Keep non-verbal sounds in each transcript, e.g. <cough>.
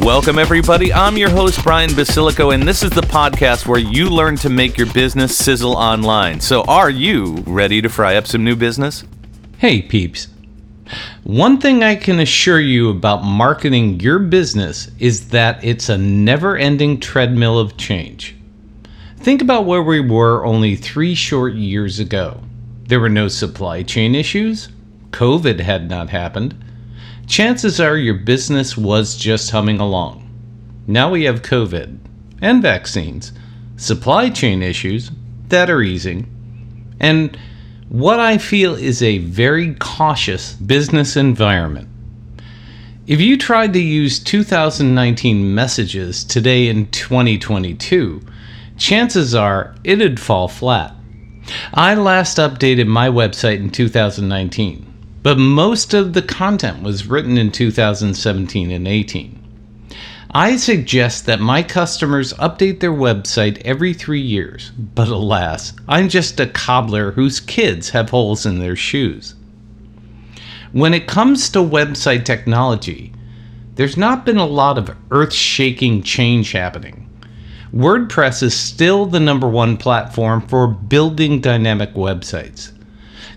Welcome, everybody. I'm your host, Brian Basilico, and this is the podcast where you learn to make your business sizzle online. So, are you ready to fry up some new business? Hey, peeps. One thing I can assure you about marketing your business is that it's a never ending treadmill of change. Think about where we were only three short years ago. There were no supply chain issues, COVID had not happened chances are your business was just humming along. Now we have COVID and vaccines, supply chain issues that are easing, and what I feel is a very cautious business environment. If you tried to use 2019 messages today in 2022, chances are it'd fall flat. I last updated my website in 2019 but most of the content was written in 2017 and 18. I suggest that my customers update their website every three years, but alas, I'm just a cobbler whose kids have holes in their shoes. When it comes to website technology, there's not been a lot of earth shaking change happening. WordPress is still the number one platform for building dynamic websites.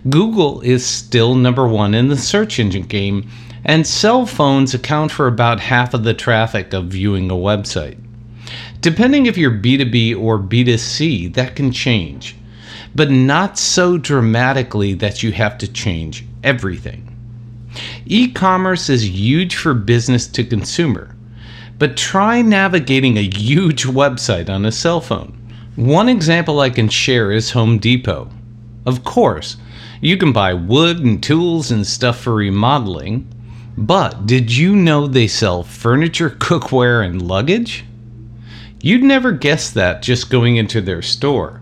Google is still number one in the search engine game, and cell phones account for about half of the traffic of viewing a website. Depending if you're B2B or B2C, that can change, but not so dramatically that you have to change everything. E commerce is huge for business to consumer, but try navigating a huge <laughs> website on a cell phone. One example I can share is Home Depot. Of course, you can buy wood and tools and stuff for remodeling. But did you know they sell furniture, cookware, and luggage? You'd never guess that just going into their store.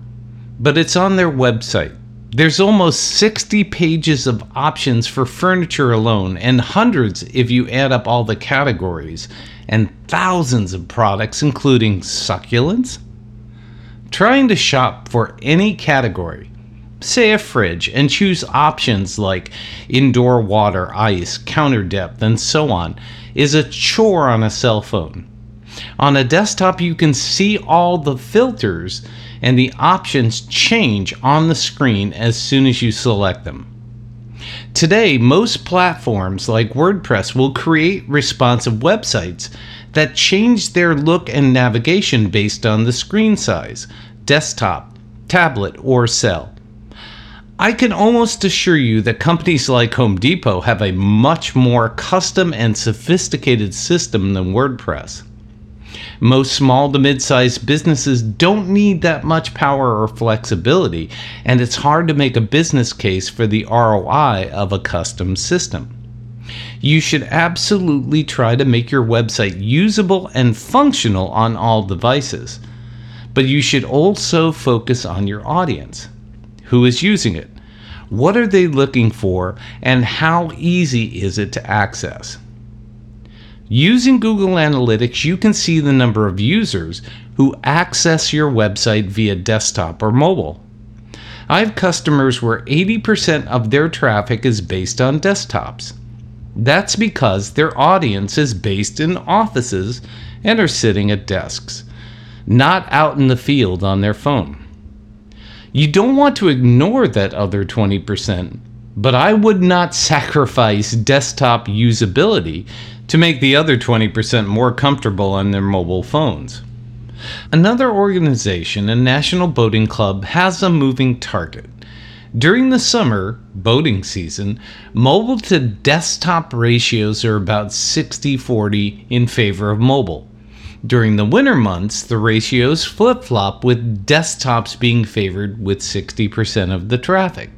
But it's on their website. There's almost 60 pages of options for furniture alone, and hundreds if you add up all the categories, and thousands of products, including succulents. Trying to shop for any category say a fridge and choose options like indoor water, ice, counter depth, and so on is a chore on a cell phone. On a desktop, you can see all the filters and the options change on the screen as soon as you select them. Today, most platforms like WordPress will create responsive websites that change their look and navigation based on the screen size, desktop, tablet, or cell. I can almost assure you that companies like Home Depot have a much more custom and sophisticated system than WordPress. Most small to mid sized businesses don't need that much power or flexibility, and it's hard to make a business case for the ROI of a custom system. You should absolutely try to make your website usable and functional on all devices, but you should also focus on your audience who is using it, what are they looking for, and how easy is it to access. Using Google Analytics, you can see the number of users who access your website via desktop or mobile. I have customers where 80% of their traffic is based on desktops. That's because their audience is based in offices and are sitting at desks, not out in the field on their phone. You don't want to ignore that other 20%, but I would not sacrifice desktop usability to make the other 20% more comfortable on their mobile phones. Another organization, a national boating club, has a moving target. During the summer boating season, mobile to desktop ratios are about 60 40 in favor of mobile. During the winter months, the ratios flip flop with desktops being favored with 60% of the traffic.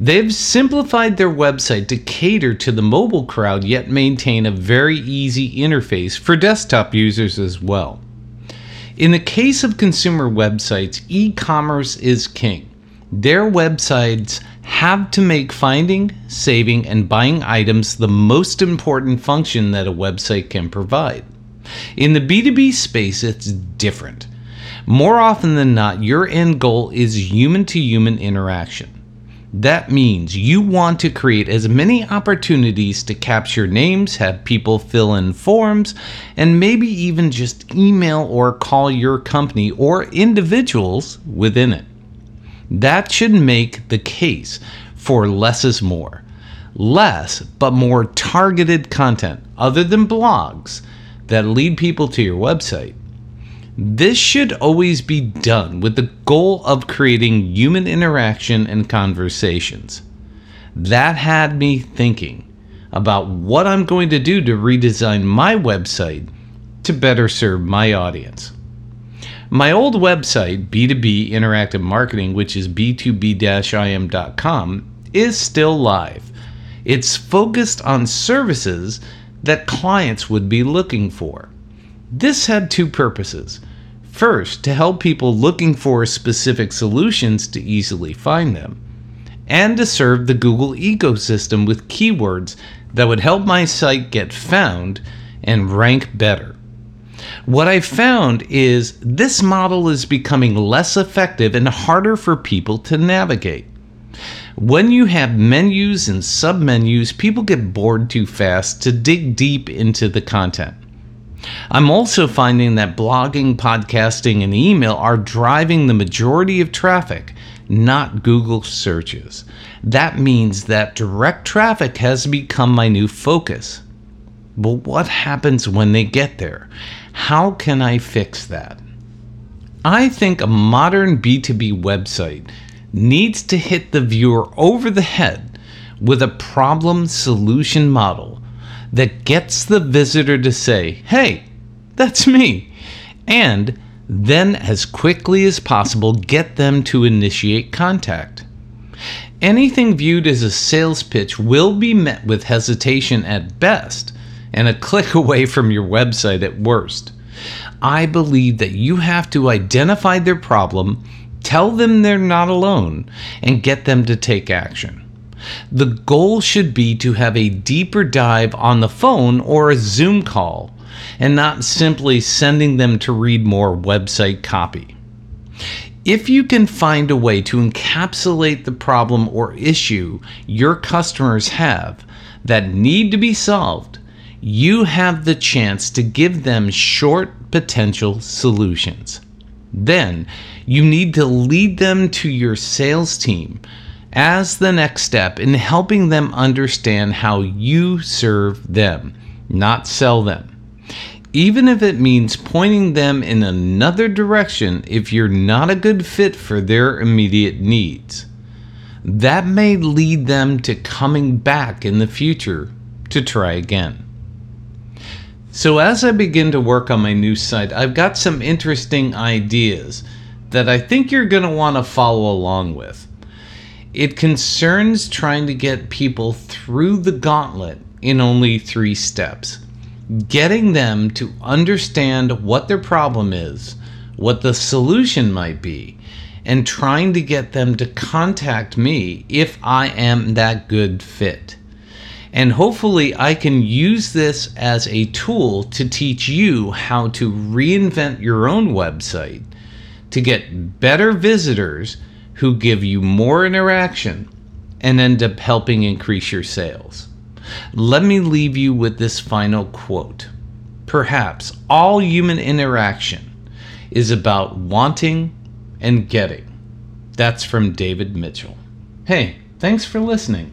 They've simplified their website to cater to the mobile crowd, yet maintain a very easy interface for desktop users as well. In the case of consumer websites, e commerce is king. Their websites have to make finding, saving, and buying items the most important function that a website can provide. In the B2B space, it's different. More often than not, your end goal is human to human interaction. That means you want to create as many opportunities to capture names, have people fill in forms, and maybe even just email or call your company or individuals within it. That should make the case for less is more. Less, but more targeted content, other than blogs, that lead people to your website. This should always be done with the goal of creating human interaction and conversations. That had me thinking about what I'm going to do to redesign my website to better serve my audience. My old website, B2B Interactive Marketing, which is b2b-im.com, is still live. It's focused on services that clients would be looking for. This had two purposes. First, to help people looking for specific solutions to easily find them, and to serve the Google ecosystem with keywords that would help my site get found and rank better. What I found is this model is becoming less effective and harder for people to navigate. When you have menus and submenus, people get bored too fast to dig deep into the content. I'm also finding that blogging, podcasting, and email are driving the majority of traffic, not Google searches. That means that direct traffic has become my new focus. But what happens when they get there? How can I fix that? I think a modern B2B website needs to hit the viewer over the head with a problem solution model that gets the visitor to say, hey, that's me, and then as quickly as possible get them to initiate contact. Anything viewed as a sales pitch will be met with hesitation at best and a click <laughs> away from your website at worst. I believe that you have to identify their problem Tell them they're not alone and get them to take action. The goal should be to have a deeper dive on the phone or a Zoom call and not simply sending them to read more website copy. If you can find a way to encapsulate the problem or issue your customers have that need to be solved, you have the chance to give them short potential solutions. Then you need to lead them to your sales team as the next step in helping them understand how you serve them, not sell them. Even if it means pointing them in another direction if you're not a good fit for their immediate needs. That may lead them to coming back in the future to try again. So, as I begin to work on my new site, I've got some interesting ideas that I think you're going to want to follow along with. It concerns trying to get people through the gauntlet in only three steps. Getting them to understand what their problem is, what the solution might be, and trying to get them to contact me if I am that good fit. And hopefully, I can use this as a tool to teach you how to reinvent your own website to get better visitors who give you more interaction and end up helping increase your sales. Let me leave you with this final quote. Perhaps all human interaction is about wanting and getting. That's from David Mitchell. Hey, thanks for listening.